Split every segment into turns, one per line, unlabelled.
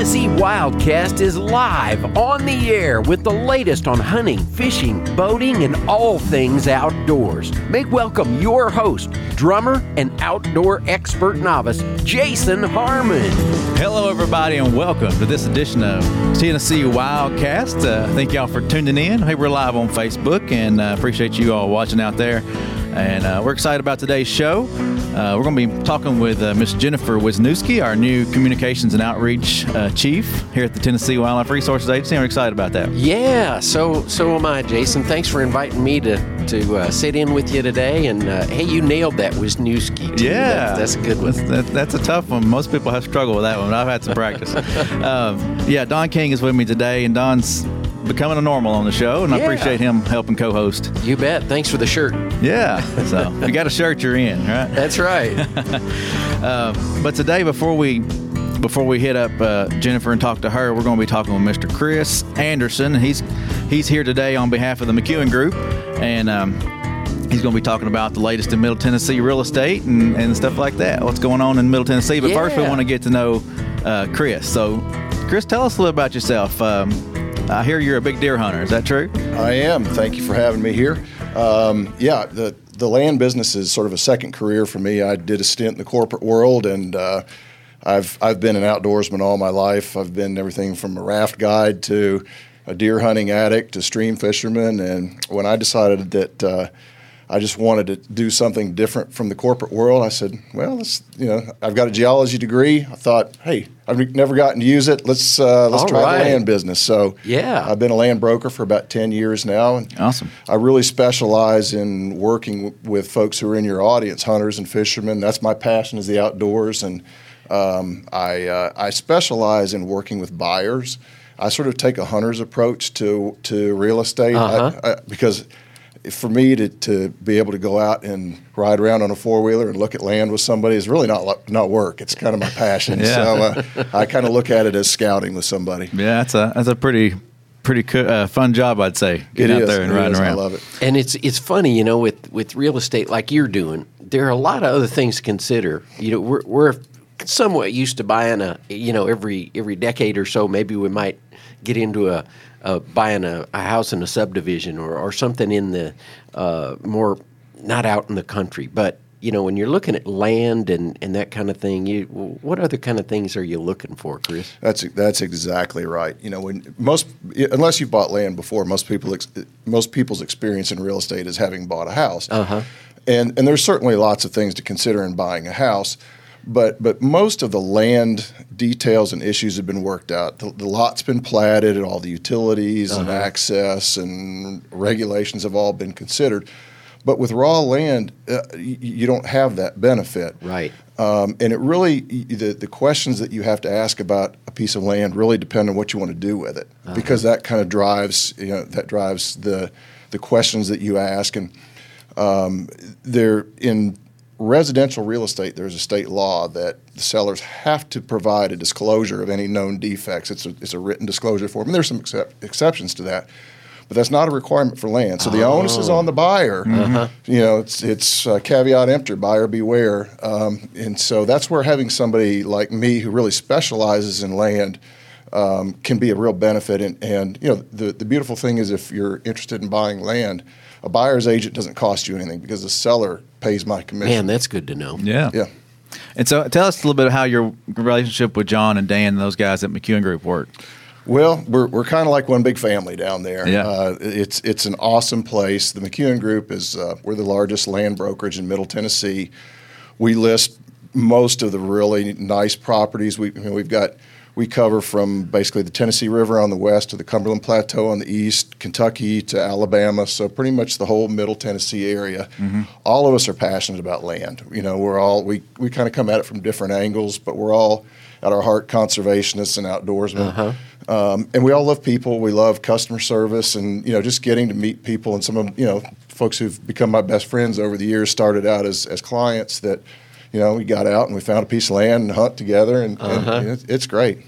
Tennessee Wildcast is live on the air with the latest on hunting, fishing, boating, and all things outdoors. Make welcome your host, drummer and outdoor expert novice, Jason Harmon.
Hello, everybody, and welcome to this edition of Tennessee Wildcast. Uh, thank y'all for tuning in. Hey, we're live on Facebook, and uh, appreciate you all watching out there. And uh, we're excited about today's show. Uh, we're going to be talking with uh, Miss Jennifer Wisniewski, our new communications and outreach uh, chief here at the Tennessee Wildlife Resources Agency. I'm excited about that.
Yeah, so so am I, Jason. Thanks for inviting me to to uh, sit in with you today. And uh, hey, you nailed that Wisniewski. Too.
Yeah,
that's, that's, a good one.
That's, that, that's, a tough one. Most people have struggled with that one. I've had some practice. um, yeah, Don King is with me today, and Don's becoming a normal on the show, and yeah. I appreciate him helping co-host.
You bet. Thanks for the shirt.
Yeah. So you got a shirt, you're in, right?
That's right.
uh, but today, before we before we hit up uh, Jennifer and talk to her, we're going to be talking with Mr. Chris Anderson. He's he's here today on behalf of the McEwen Group, and um, he's going to be talking about the latest in Middle Tennessee real estate and, and stuff like that. What's going on in Middle Tennessee? But yeah. first, we want to get to know uh, Chris. So, Chris, tell us a little about yourself. Um, I hear you're a big deer hunter. Is that true?
I am. Thank you for having me here. Um, yeah, the the land business is sort of a second career for me. I did a stint in the corporate world, and uh, I've I've been an outdoorsman all my life. I've been everything from a raft guide to a deer hunting addict to stream fisherman. And when I decided that uh, I just wanted to do something different from the corporate world. I said, well, let's, you know, I've got a geology degree. I thought, hey, I've never gotten to use it. Let's uh, let's All try right. the land business. So
yeah,
I've been a land broker for about ten years now. And
awesome.
I really specialize in working with folks who are in your audience, hunters and fishermen. That's my passion is the outdoors, and um, I uh, I specialize in working with buyers. I sort of take a hunter's approach to to real estate
uh-huh.
I, I, because for me to, to be able to go out and ride around on a four wheeler and look at land with somebody is really not not work. It's kind of my passion. yeah. So uh, I kind of look at it as scouting with somebody.
Yeah, that's a that's a pretty pretty co- uh, fun job, I'd say. Getting out there and riding
is.
around.
I love it.
And it's it's funny, you know, with with real estate like you're doing. There are a lot of other things to consider. You know, we're we're somewhat used to buying a you know every every decade or so. Maybe we might get into a uh, buying a, a, house in a subdivision or, or something in the uh, more not out in the country. But you know, when you're looking at land and, and that kind of thing, you what other kind of things are you looking for, Chris?
That's that's exactly right. You know, when most unless you've bought land before, most people most people's experience in real estate is having bought a house.
Uh-huh.
And and there's certainly lots of things to consider in buying a house. But but most of the land details and issues have been worked out. The, the lot's been platted, and all the utilities uh-huh. and access and regulations have all been considered. But with raw land, uh, you, you, don't have that benefit.
Right.
Um, and it really the the questions that you have to ask about a piece of land really depend on what you want to do with it, uh-huh. because that kind of drives you know that drives the the questions that you ask and. Um, there in residential real estate, there's a state law that the sellers have to provide a disclosure of any known defects. It's a, it's a written disclosure form. And there's some except, exceptions to that. But that's not a requirement for land. So the oh. onus is on the buyer.
Mm-hmm.
You know, it's it's uh, caveat emptor, buyer beware. Um, and so that's where having somebody like me who really specializes in land um, can be a real benefit. And, and you know, the, the beautiful thing is if you're interested in buying land, a buyer's agent doesn't cost you anything because the seller pays my commission.
Man, that's good to know.
Yeah.
Yeah.
And so tell us a little bit of how your relationship with John and Dan and those guys at McEwen Group worked.
Well, we're, we're kind of like one big family down there.
Yeah.
Uh, it's it's an awesome place. The McEwen Group is uh, we're the largest land brokerage in Middle Tennessee. We list most of the really nice properties. We I mean, we've got we cover from basically the Tennessee River on the west to the Cumberland Plateau on the east, Kentucky to Alabama. So pretty much the whole Middle Tennessee area.
Mm-hmm.
All of us are passionate about land. You know, we're all we we kind of come at it from different angles, but we're all at our heart conservationists and outdoorsmen.
Uh-huh.
Um, and we all love people. We love customer service, and you know, just getting to meet people. And some of you know, folks who've become my best friends over the years started out as as clients that you know, we got out and we found a piece of land and hunt together, and,
uh-huh.
and it's, it's, great.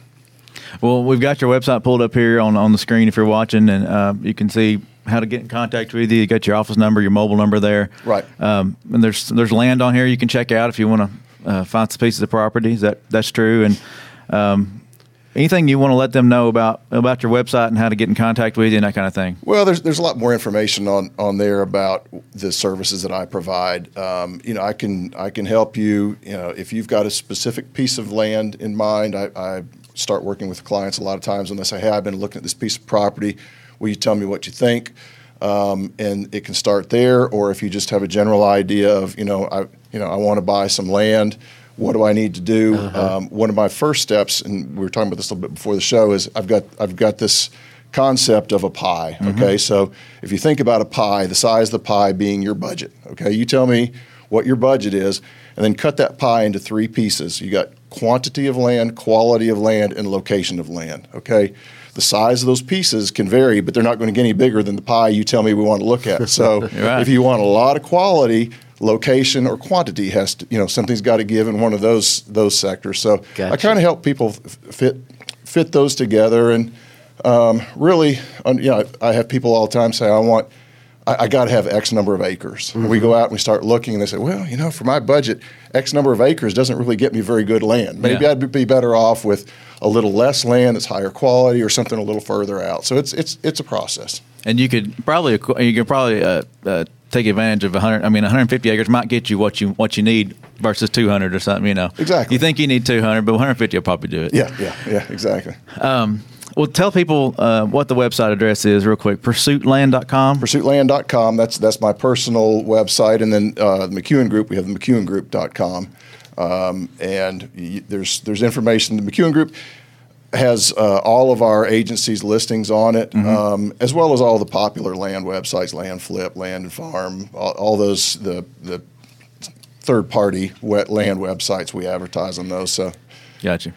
Well, we've got your website pulled up here on, on the screen if you're watching, and uh, you can see how to get in contact with you. You got your office number, your mobile number there.
Right.
Um, and there's there's land on here you can check out if you want to uh, find some pieces of property. That that's true. And um, anything you want to let them know about about your website and how to get in contact with you and that kind of thing?
Well, there's there's a lot more information on on there about the services that I provide. Um, you know, I can I can help you. You know, if you've got a specific piece of land in mind, I, I start working with clients a lot of times when they say, "Hey, I've been looking at this piece of property. Will you tell me what you think?" Um, and it can start there, or if you just have a general idea of, you know, I you know I want to buy some land what do I need to do?
Uh-huh.
Um, one of my first steps, and we were talking about this a little bit before the show, is I've got I've got this concept of a pie. Okay, so if you think about a pie, the size of the pie being your budget. Okay, you tell me what your budget is, and then cut that pie into three pieces. You got quantity of land, quality of land, and location of land. Okay. The size of those pieces can vary, but they're not going to get any bigger than the pie you tell me we want to look at. So,
right.
if you want a lot of quality, location or quantity has to, you know, something's got to give in one of those those sectors. So I kind of help people fit fit those together, and um, really, you know, I have people all the time say, I want. I, I got to have X number of acres. And we go out and we start looking, and they say, "Well, you know, for my budget, X number of acres doesn't really get me very good land. Maybe
Yeah.
I'd be better off with a little less land that's higher quality, or something a little further out." So it's it's it's a process.
And you could probably you could probably uh, uh, take advantage of 100. I mean, 150 acres might get you what you what you need versus 200 or something. You know,
Exactly.
You think you need 200, but 150 will probably do it.
Yeah, yeah, yeah, exactly.
Well, tell people uh, what the website address is real quick. Pursuitland.com.
pursuitland.com. That's that's my personal website, and then uh, the McEwen Group. We have the McEwenGroup.com, um, and y- there's there's information. The McEwen Group has uh, all of our agencies listings on it, um, as well as all the popular land websites, Land Flip, Land and Farm, all, all those the the third party wet land websites. We advertise on those. So.
Gotcha.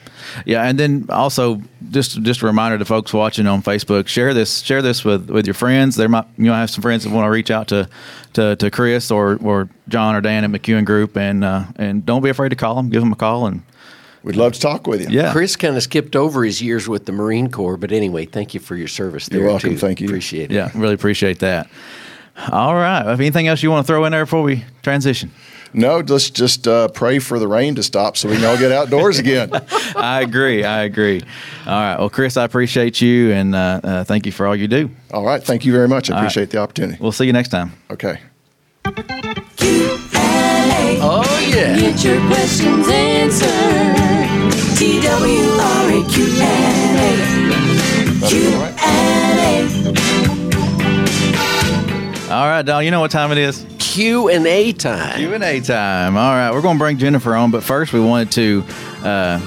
Yeah, and then also just just a reminder to folks watching on Facebook: share this share this with, with your friends. There might you know have some friends that want to reach out to, to, to Chris or, or John or Dan at McEwen Group, and uh, and don't be afraid to call them. Give them a call, and
We'd love to talk with you.
yeah,
Chris kind of skipped over his years with the Marine Corps, but anyway, thank you for your service there.
You're welcome.
too.
Thank you.
Appreciate it.
yeah, really appreciate that. All right. If anything else you want to throw in there before we transition?
No, let's just uh, pray for the rain to stop so we can all get outdoors again.
I agree. I agree. All right. Well, Chris, I appreciate you, and uh, uh, thank you for all you do.
All right. Thank you very much. I
right.
appreciate the opportunity.
We'll see you next time.
Okay.
Q&A.
Oh yeah.
Get your questions answered. TWRA Q&A. Q&A.
All right, Don. You know what time it is?
Q and A time.
Q and A time. All right, we're going to bring Jennifer on, but first we wanted to uh,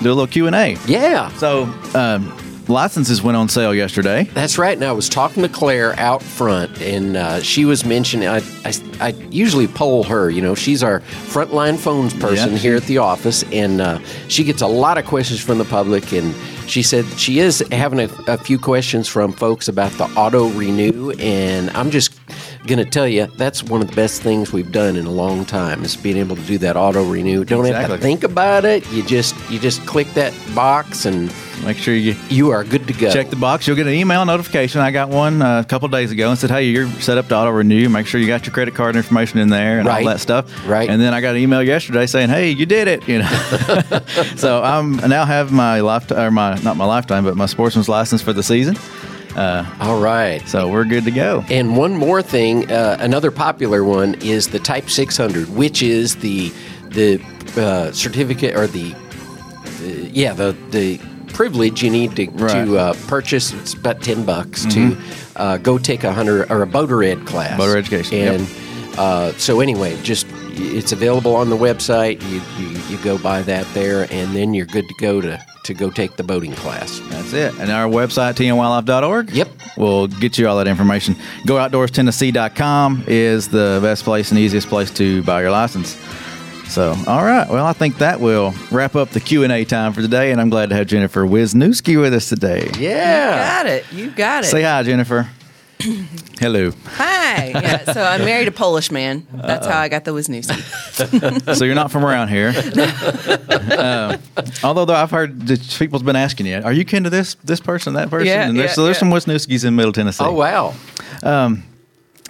do a little Q and A.
Yeah.
So um, licenses went on sale yesterday.
That's right. And I was talking to Claire out front, and uh, she was mentioning. I, I, I usually poll her. You know, she's our frontline phones person
Yeah.
here at the office, and uh, she gets a lot of questions from the public. And she said she is having a, a few questions from folks about the auto renew, and I'm just going to tell you that's one of the best things we've done in a long time is being able to do that auto renew. Don't have to think about it. You just you just click that box, and
Make sure you
you are good to go.
check the box. You'll get an email notification. I got one uh, a couple days ago and said, "Hey, you're set up to auto renew. Make sure you got your credit card information in there and
Right.
all that stuff."
Right.
And then I got an email yesterday saying, "Hey, you did it." You know. so I'm I now have my lifetime or my not my lifetime, but my sportsman's license for the season.
All right.
So we're good to go.
And one more thing, uh, another popular one is the Type 600, which is the the uh, certificate or the, the yeah the the privilege you need to
Right.
to uh, purchase. It's about ten bucks to uh, go take a hunter or a boater ed class.
Boater education, yep.
And uh, so anyway, just it's available on the website. You, you you go buy that there, and then you're good to go to to go take the boating class.
That's it. And our website, tnwildlife.org.
Yep.
We'll get you all that information. GoOutdoorsTennessee.com is the best place and easiest place to buy your license. So, all right. Well, I think that will wrap up the Q&A time for today, and I'm glad to have Jennifer Wisniewski with us today.
Yeah.
Got it. You got it.
Say hi, Jennifer. Hello.
Hi. Yeah. So I married a Polish man. That's how I got the Wisniewski.
so you're not from around here. Um, although though I've heard that people's been asking you, are you kin to this this person, that person?
Yeah,
and there's,
yeah,
so there's
yeah.
some Wisniewskis in Middle Tennessee.
Oh wow.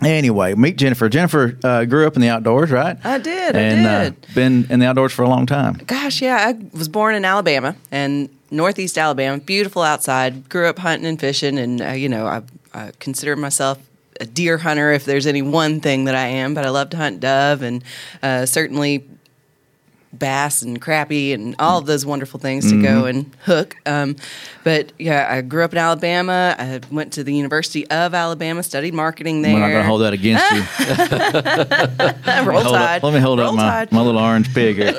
Anyway, meet Jennifer. Jennifer uh, grew up in the outdoors, right?
I did, I
And Uh,
did.
been in the outdoors for a long time.
Gosh, yeah, I was born in Alabama and Northeast Alabama, beautiful outside. Grew up hunting and fishing, and uh, you know, I, I consider myself a deer hunter if there's any one thing that I am. But I love to hunt dove and uh, certainly bass and crappie and all of those wonderful things to
Mm-hmm.
go and hook. Um, but yeah, I grew up in Alabama. I went to the University of Alabama, studied marketing there.
We're not going to hold that against you.
Roll
Hold
Tide.
up, let me hold
Roll
up my, my little orange pig.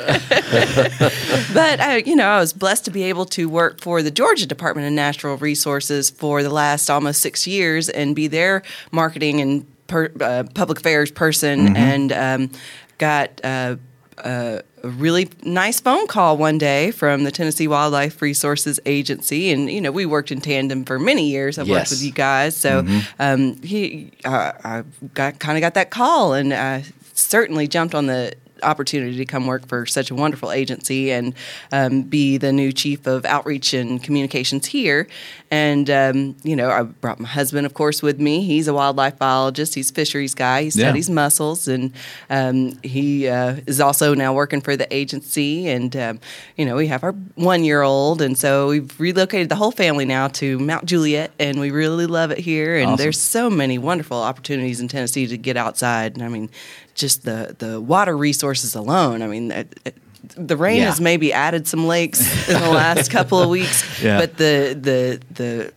But I, you know, I was blessed to be able to work for the Georgia Department of Natural Resources for the last almost six years and be their marketing and per, uh, public affairs person, and um, got. Uh, uh, a really nice phone call one day from the Tennessee Wildlife Resources Agency, and you know we worked in tandem for many years. I've worked with you guys, so um, he, uh, I got kind of got that call, and I certainly jumped on the opportunity to come work for such a wonderful agency and um, be the new chief of outreach and communications here. And um, you know, I brought my husband, of course, with me. He's a wildlife biologist. He's a fisheries guy. He
Yeah.
studies mussels, and um, he uh, is also now working for the agency. And um, you know, we have our one-year-old, and so we've relocated the whole family now to Mount Juliet, and we really love it here. And
Awesome.
there's so many wonderful opportunities in Tennessee to get outside. And I mean, just the the water resources alone. I mean. It, it, the rain
Yeah.
has maybe added some lakes in the last couple of weeks,
Yeah.
but the the the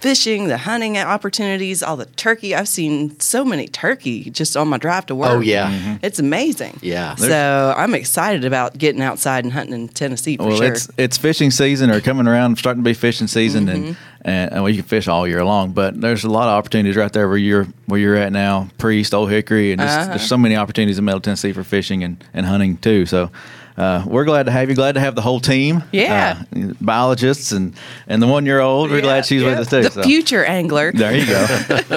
fishing, the hunting opportunities, all the turkey. I've seen so many turkey just on my drive to work.
Oh, yeah.
it's amazing.
Yeah.
So I'm excited about getting outside and hunting in Tennessee for
well,
sure.
it's it's fishing season or coming around, starting to be fishing season, and,
Mm-hmm.
and and well, you can fish all year long. But there's a lot of opportunities right there where you're where you're at now, Priest, Old Hickory, and just,
Uh-huh.
there's so many opportunities in Middle Tennessee for fishing and, and hunting too. So. Uh, we're glad to have you. Glad to have the whole team.
Yeah.
uh, biologists and and the one year old. We're
Yeah,
glad she's with us too.
The
so.
future angler.
There you go.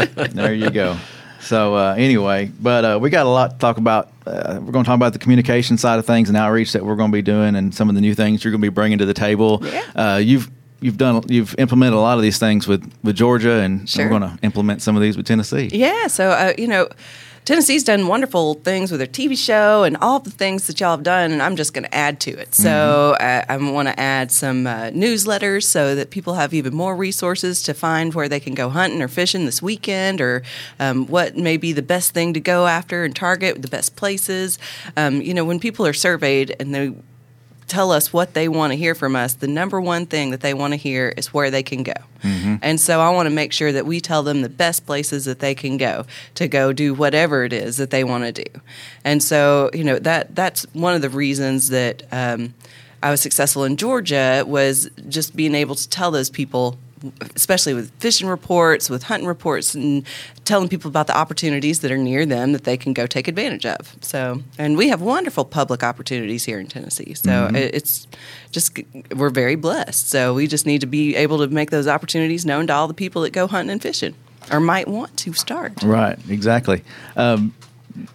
there you go. So uh, anyway, but uh, we got a lot to talk about. Uh, we're going to talk about the communication side of things and outreach that we're going to be doing, and some of the new things you're going to be bringing to the table.
Yeah.
Uh, you've you've done you've implemented a lot of these things with with Georgia, and
Sure.
we're going to implement some of these with Tennessee.
Yeah, so uh, you know, Tennessee's done wonderful things with their TV show and all the things that y'all have done, and I'm just going to add to it. So I, I want to add some uh, newsletters so that people have even more resources to find where they can go hunting or fishing this weekend, or um, what may be the best thing to go after and target the best places. Um, you know, when people are surveyed and they tell us what they want to hear from us, the number one thing that they want to hear is where they can go. And so I want to make sure that we tell them the best places that they can go to go do whatever it is that they want to do. And so, you know, that that's one of the reasons that um, I was successful in Georgia was just being able to tell those people especially with fishing reports, with hunting reports, and telling people about the opportunities that are near them that they can go take advantage of. So, and we have wonderful public opportunities here in Tennessee. So it- it's just we're very blessed. So we just need to be able to make those opportunities known to all the people that go hunting and fishing or might want to start.
Right, exactly. Um,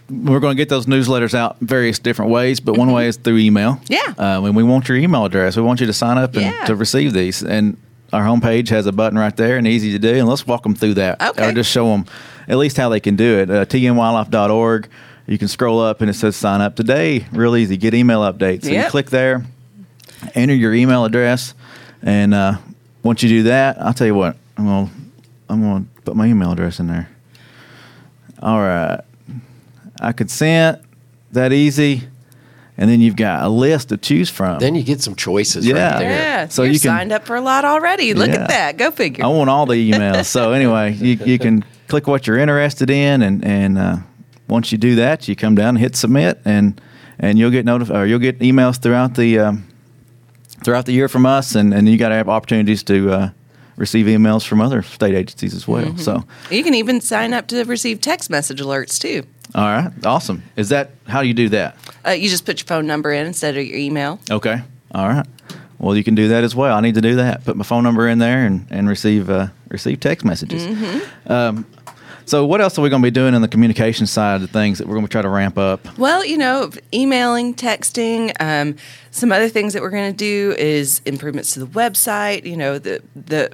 we're going to get those newsletters out various different ways, but one way is through email.
Yeah.
Uh, and we want your email address. We want you to sign up and
Yeah.
to receive these. And our homepage has a button right there and easy to do. And let's walk them through that.
Okay.
Or just show them at least how they can do it. Uh, tnwildlife.org. You can scroll up and it says sign up today. Real easy. Get email updates. So you click there, enter your email address, and uh, once you do that, I'll tell you what. I'm gonna I'm gonna put my email address in there. All right. I consent. That easy. And then you've got a list to choose from.
Then you get some choices
Yeah.
right there.
Yeah,
So
you're
you can-
signed up for a lot already. Look
Yeah.
at that. Go figure.
I want all the emails. so anyway, you, you can click what you're interested in, and and uh, once you do that, you come down and hit submit, and and you'll get notified, or you'll get emails throughout the um, throughout the year from us, and and you got to have opportunities to uh, receive emails from other state agencies as well. So,
You can even sign up to receive text message alerts too.
all right, awesome. Is that how do you do that?
Uh, you just put your phone number in instead of your email.
Okay. All right. Well, you can do that as well. I need to do that. Put my phone number in there and, and receive uh, receive text messages. Um, so, what else are we going to be doing in the communication side of things that we're going to try to ramp up?
Well, you know, emailing, texting. Um, some other things that we're going to do is improvements to the website. You know, the the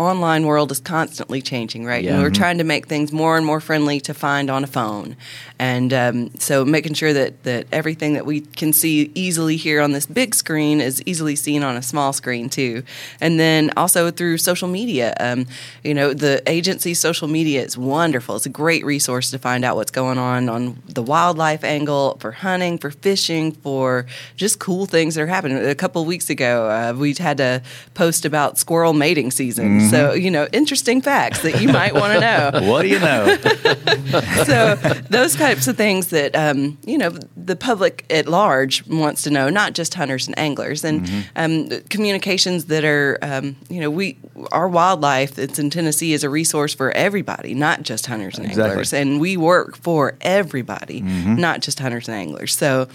online world is constantly changing, right?
Yeah.
And we're trying to make things more and more friendly to find on a phone, and um, so making sure that that everything that we can see easily here on this big screen is easily seen on a small screen too, and then also through social media. Um, you know, the agency's social media is wonderful. It's a great resource to find out what's going on on the wildlife angle for hunting, for fishing, for just cool things that are happening. A couple of weeks ago, uh, we had to post about squirrel mating season. So, you know, interesting facts that you might want to know.
What do you know?
so those types of things that um, you know the public at large wants to know, not just hunters and anglers, and um, communications that are um, you know we our wildlife that's in Tennessee is a resource for everybody, not just hunters and
Exactly.
anglers, and we work for everybody, not just hunters and anglers. So.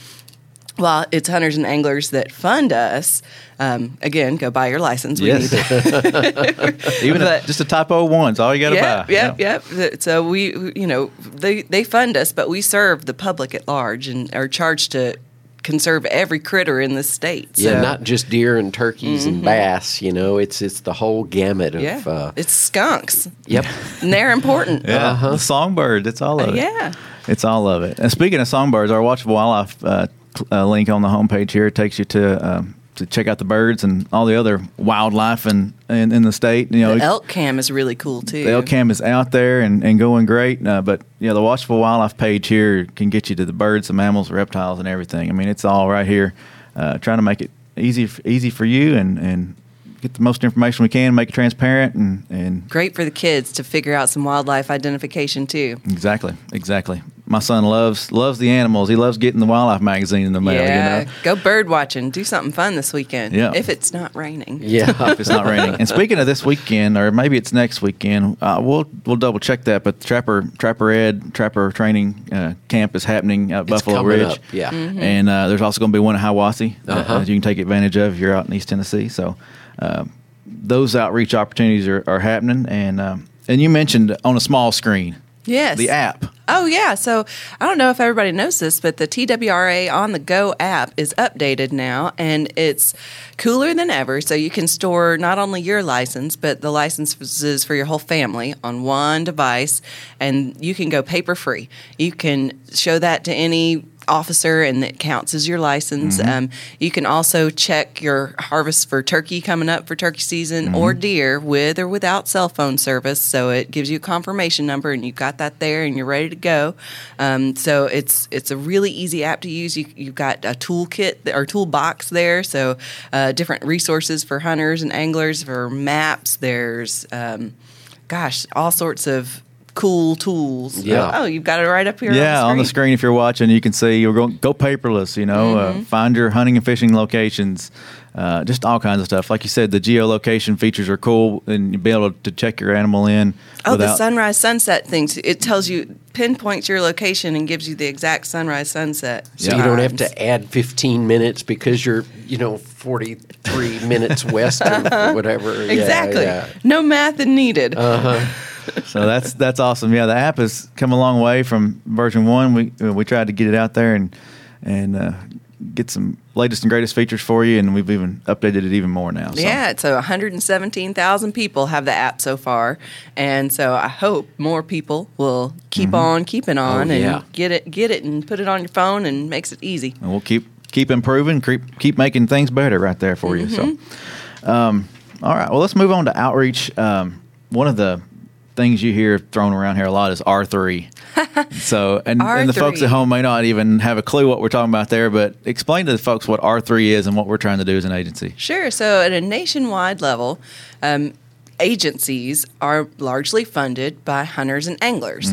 While it's hunters and anglers that fund us, um, again, go buy your license. We
Yes.
need
Even a,
But-
just a typo one's all you got to
Yep,
buy.
yep, yep. Th- So we, we- you know, they they fund us, but we serve the public at large and are charged to conserve every critter in the state.
Yeah, not just deer and turkeys and bass. You know, it's it's the whole gamut of.
yeah.
Uh,
it's skunks,
yep.
and they're important.
Yeah, the songbird. It's all of it.
Yeah.
It's all of it. And speaking of songbirds, our watchable wildlife uh, cl- uh, link on the homepage here takes you to um, to check out the birds and all the other wildlife in, in, in the state. You know,
The elk cam is really cool too.
the elk cam is out there and, and going great. Uh, but yeah, the watchable wildlife page here can get you to the birds, the mammals, the reptiles, and everything. I mean, it's all right here. Uh, trying to make it easy easy for you and and get the most information we can, make it transparent, and and
Great for the kids to figure out some wildlife identification too.
exactly exactly. My son loves loves the animals. He loves getting the wildlife magazine in the mail.
yeah,
You know.
go bird watching. Do something fun this weekend.
Yeah.
if it's not raining.
Yeah.
if it's not raining. And speaking of this weekend, or maybe it's next weekend, uh, we'll we'll double check that. But Trapper Trapper Ed Trapper Training uh, Camp is happening at
It's
Buffalo Ridge.
up, yeah. Mhm.
and uh, there's also going to be one at Hiwassee
Uh-huh.
uh, you can take advantage of if you're out in East Tennessee. So uh, those outreach opportunities are, are happening. And um, and you mentioned on a small screen
Yes,
the app.
Oh yeah, so I don't know if everybody knows this, but the TWRA on the Go app is updated now, and it's cooler than ever. So you can store not only your license, but the licenses for your whole family on one device, and you can go paper free. You can show that to any officer, and it counts as your license. Um, you can also check your harvest for turkey coming up for turkey season or deer with or without cell phone service. So it gives you a confirmation number, and you've got that there, and you're ready to go. Um, so it's it's a really easy app to use. You, you've got a toolkit or toolbox there, so uh, different resources for hunters and anglers, for maps. There's um, gosh, all sorts of cool tools.
Yeah.
Oh, you've got it right up here.
Yeah,
on
on the screen if you're watching, you can see you're going go paperless. You know,
Mm-hmm.
uh, find your hunting and fishing locations, uh, just all kinds of stuff. Like you said, the geolocation features are cool, and you'll be able to check your animal in.
Oh, the sunrise sunset things. It tells you pinpoints your location and gives you the exact sunrise sunset.
So you don't have to add 15 minutes because you're, you know, 43 minutes west or whatever.
Exactly.
yeah.
No math needed.
So that's that's awesome. Yeah, the app has come a long way from version one. We we tried to get it out there and and uh, get some latest and greatest features for you, and we've even updated it even more now. So.
Yeah, so 117,000 people have the app so far, and so I hope more people will keep
Mm-hmm.
on keeping on
Oh,
and
yeah.
get it, get it, and put it on your phone, and makes it easy.
and we'll keep keep improving, keep keep making things better right there for you. So, um, all right, well, let's move on to outreach. Um, one of the things you hear thrown around here a lot is R three. so, and, and the folks at home may not even have a clue what we're talking about there, but explain to the folks what R three is and what we're trying to do as an agency.
Sure. So, at a nationwide level, um, agencies are largely funded by hunters and anglers.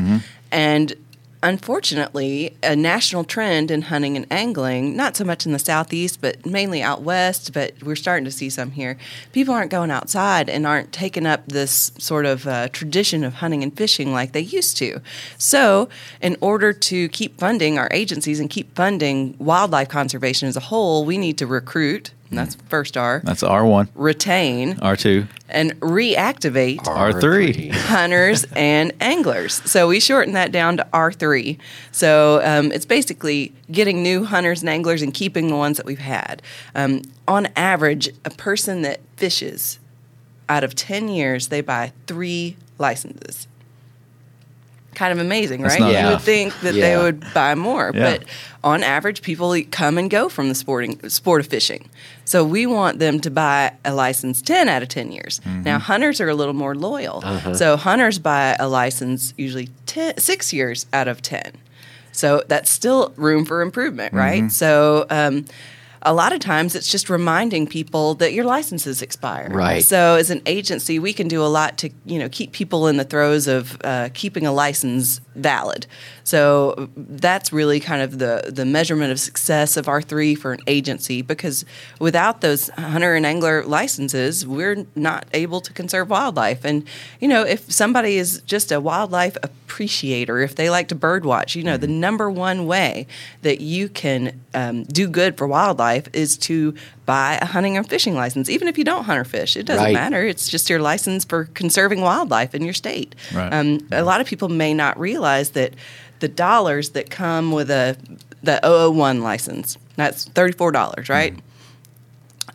And unfortunately, a national trend in hunting and angling, not so much in the southeast, but mainly out west, but we're starting to see some here. People aren't going outside and aren't taking up this sort of uh, tradition of hunting and fishing like they used to. So, in order to keep funding our agencies and keep funding wildlife conservation as a whole, we need to recruit. And that's first R.
That's R one,
Retain
R two,
and reactivate
R three.
hunters and anglers. So we shorten that down to R3. So um, it's basically getting new hunters and anglers and keeping the ones that we've had. Um, on average, a person that fishes out of 10 years, they buy three licenses. Kind of amazing, right? You
enough.
would think that
Yeah.
they would buy more,
Yeah.
but on average, people come and go from the sporting sport of fishing. So we want them to buy a license 10 out of 10 years.
Mm-hmm.
Now, hunters are a little more loyal.
Uh-huh.
So hunters buy a license usually 10, six years out of 10. So that's still room for improvement, right?
Mm-hmm.
So um, a lot of times it's just reminding people that your licenses expire.
Right.
So as an agency, we can do a lot to you know keep people in the throes of uh, keeping a license valid. So that's really kind of the the measurement of success of our three for an agency because without those hunter and angler licenses, we're not able to conserve wildlife. And you know, if somebody is just a wildlife appreciator, if they like to bird watch, you know, the number one way that you can um, do good for wildlife is to buy a hunting or fishing license, even if you don't hunt or fish. It doesn't
Right.
matter. It's just your license for conserving wildlife in your state.
Right.
Um, a lot of people may not realize that the dollars that come with a the 001 license, that's $34, right?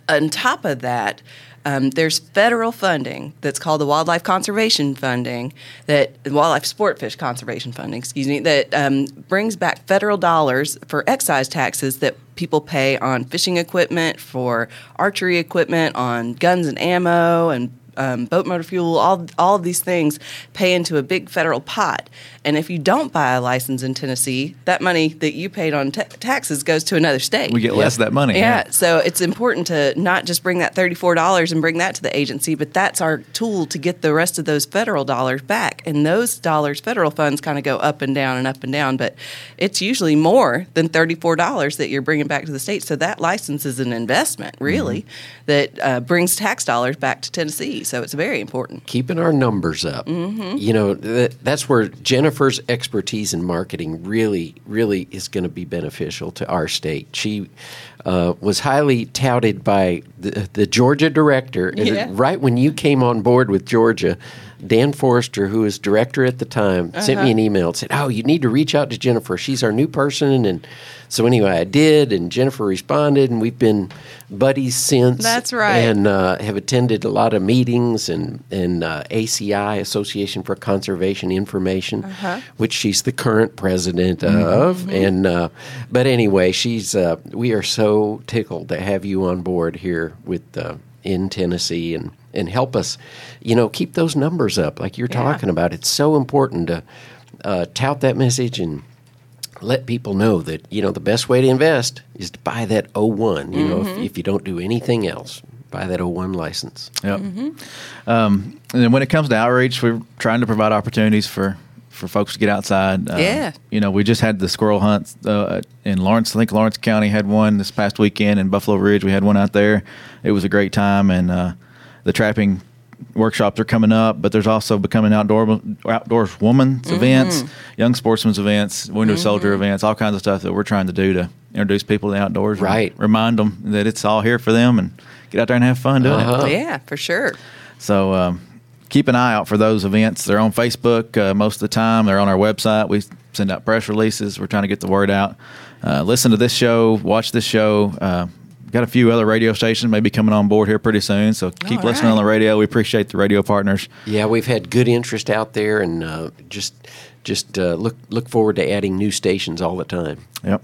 On top of that, um, there's federal funding that's called the Wildlife Conservation Funding, that Wildlife Sport Fish Conservation Funding, excuse me, that um, brings back federal dollars for excise taxes that people pay on fishing equipment, for archery equipment, on guns and ammo, and um, boat motor fuel. All all of these things pay into a big federal pot. And if you don't buy a license in Tennessee, that money that you paid on ta taxes goes to another state.
We get less of that money.
Yeah, so it's important to not just bring that thirty-four dollars and bring that to the agency, but that's our tool to get the rest of those federal dollars back. And those dollars, federal funds, kind of go up and down and up and down, but it's usually more than thirty-four dollars that you're bringing back to the state. So that license is an investment, really, that uh, brings tax dollars back to Tennessee. So it's very important.
keeping our numbers up. You know, th- that's where Jennifer's expertise in marketing really, really is going to be beneficial to our state. She uh, was highly touted by the, the Georgia director. And
Yeah.
Right when you came on board with Georgia, Dan Forster, who was director at the time, sent me an email and said, "Oh, you need to reach out to Jennifer. She's our new person." And so anyway, I did, and Jennifer responded, and we've been buddies since.
That's right.
And uh, have attended a lot of meetings and and uh, ACI Association for Conservation Information,
Uh-huh.
which she's the current president of. And uh, but anyway, she's uh, we are so tickled to have you on board here with uh, in Tennessee and and help us, you know, keep those numbers up like you're
Yeah.
talking about. It's so important to uh, tout that message and let people know that you know the best way to invest is to buy that 01 you know if, if you don't do anything else buy that 01 license
Yep. Um, and then when it comes to outreach, we're trying to provide opportunities for, for folks to get outside. Uh,
Yeah.
You know, we just had the squirrel hunt uh, in Lawrence. I think Lawrence County had one this past weekend. In Buffalo Ridge, we had one out there. It was a great time, and uh, the trapping workshops are coming up. But there's also becoming outdoor outdoors women's events, young sportsmen's events, window soldier events, all kinds of stuff that we're trying to do to introduce people to the outdoors.
Right.
Remind them that it's all here for them and get out there and have fun doing it.
Uh-huh.
Yeah, for sure.
So um, keep an eye out for those events. They're on Facebook uh, most of the time. They're on our website. We send out press releases. We're trying to get the word out. Uh, listen to this show. Watch this show. Uh, got a few other radio stations maybe coming on board here pretty soon. So keep
All
listening on the radio. We appreciate the radio partners.
yeah we've had good interest out there and uh, just just uh, look look forward to adding new stations all the time
Yep.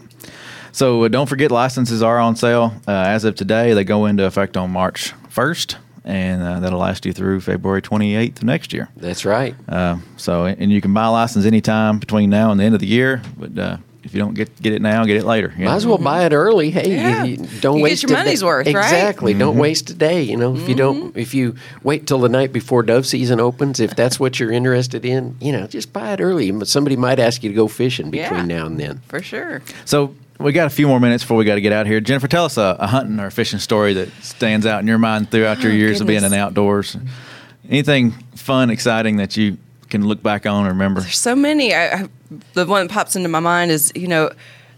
So uh, don't forget, licenses are on sale uh, as of today. They go into effect on March 1st, and uh, that'll last you through February 28th of next year.
that's right
Uh, so, and you can buy a license anytime between now and the end of the year. But uh, if you don't get get it now, get it later. you
might
know?
as well buy it early hey
Yeah.
you, don't
You get
waste
your money's
day.
worth, right?
exactly don't
Mm-hmm.
waste a day you know if you don't if you wait till the night before dove season opens if that's what you're interested in you know just buy it early somebody might ask you to go fishing between
Yeah.
now and then
For sure.
So we got a few more minutes before we got to get out of here. Jennifer, tell us a, a hunting or fishing story that stands out in your mind throughout your
Oh,
years of being in the outdoors. Anything fun, exciting that you can look back on and remember?
There's so many. I, I, the one that pops into my mind is, you know,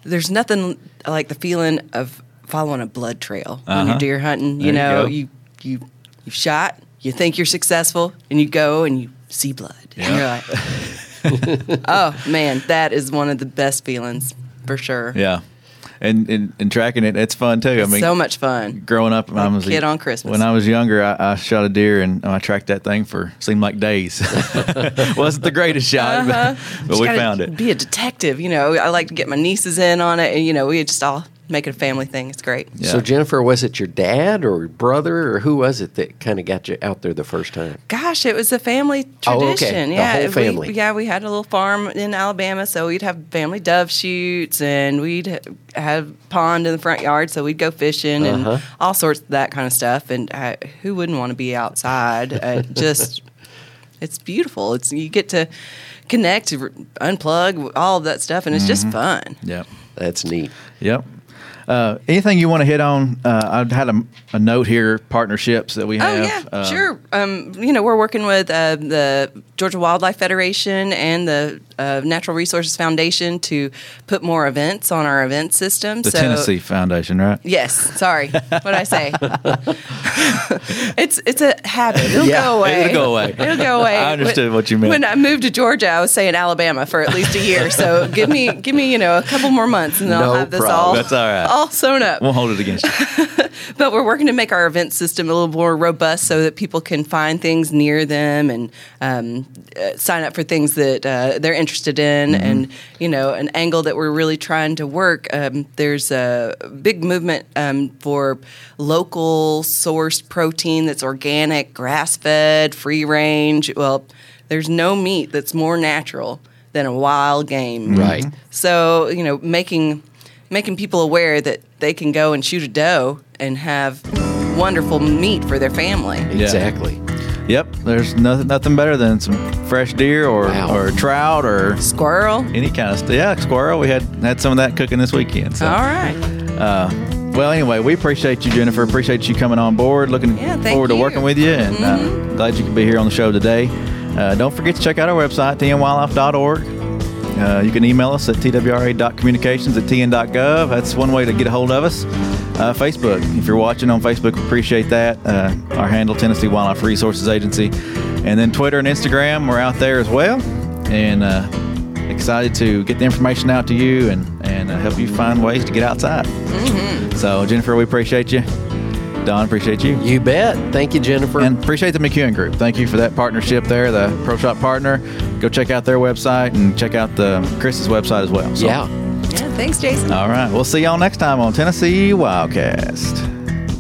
there's nothing like the feeling of following a blood trail when
Uh-huh.
you're deer hunting. You
you
know,
go.
you you you shot, you think you're successful, and you go and you see blood. And you're like, oh man, that is one of the best feelings for sure.
Yeah. And, and and tracking it. It's fun too. I mean,
so much fun.
growing up, I
Like
was a
kid on Christmas.
When I was younger, I, I shot a deer and I tracked that thing for seemed like days. Wasn't the greatest shot, but, uh-huh.
but
we found it.
Be a detective, you know. I like to get my nieces in on it, and you know, we just all make it a family thing. It's great.
Yeah.
So Jennifer, was it your dad or brother or who was it that kind of got you out there the first time?
Gosh, it was a family
Oh, okay.
tradition.
The
Yeah,
whole
we-
family.
yeah, we had a little farm in Alabama, so we'd have family dove shoots, and we'd have pond in the front yard, so we'd go fishing
Uh-huh.
and all sorts of that kind of stuff. And uh, who wouldn't want to be outside? Uh, just, it's beautiful. It's you get to connect, unplug, all of that stuff, and it's just fun.
Yep.
That's neat.
Yep. Uh, anything you want to hit on? Uh, I had a, a note here: partnerships that we have.
Oh yeah,
Uh,
sure. Um, you know, we're working with uh, the Georgia Wildlife Federation and the uh, Natural Resources Foundation to put more events on our event system.
The
so,
Tennessee Foundation, right?
Yes, sorry. What I say? it's it's a habit. It'll
Yeah,
go away.
it'll go away.
It'll go away.
I understood
When-
what you meant.
When I moved to Georgia, I was saying Alabama for at least a year. So give me give me you know a couple more months, and then
No
I'll have this
problem.
all
That's all right.
all sewn up.
Won't hold it against you.
But we're working to make our event system a little more robust so that people can find things near them and um, uh, sign up for things that uh, they're interested in. And, you know, an angle that we're really trying to work. Um, there's a big movement um, for local sourced protein that's organic, grass fed, free range. Well, there's no meat that's more natural than a wild game.
Right.
So, you know, making making people aware that they can go and shoot a doe and have wonderful meat for their family.
Exactly.
Yep. There's nothing nothing better than some fresh deer or
Wow.
or trout or
Squirrel.
any kind of stuff. Yeah, squirrel. We had had some of that cooking this weekend. So.
All right.
Uh, well, anyway, we appreciate you, Jennifer. Appreciate you coming on board. Looking
Yeah, thank
forward to working with you, and uh, glad you could be here on the show today. Uh, don't forget to check out our website, tnwildlife.org. Uh, you can email us at twra.communications at tn.gov. That's one way to get a hold of us. Uh, Facebook, if you're watching on Facebook, appreciate that. Uh, our handle, Tennessee Wildlife Resources Agency. And then Twitter and Instagram, we're out there as well. And uh, excited to get the information out to you and, and uh, help you find ways to get outside. So, Jennifer, we appreciate you. Don, appreciate you.
You bet. Thank you, Jennifer.
And appreciate the McEwen Group. Thank you for that partnership there, the Pro Shop partner. Go check out their website and check out the Chris's website as well. So-
yeah.
Yeah, thanks, Jason.
All right. We'll see y'all next time on Tennessee Wildcast.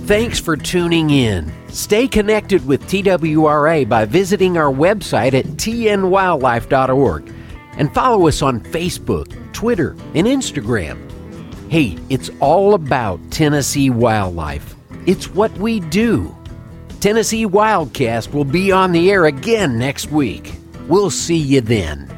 Thanks for tuning in. Stay connected with TWRA by visiting our website at tnwildlife.org and follow us on Facebook, Twitter, and Instagram. Hey, it's all about Tennessee wildlife. It's what we do. Tennessee Wildcast will be on the air again next week. We'll see you then.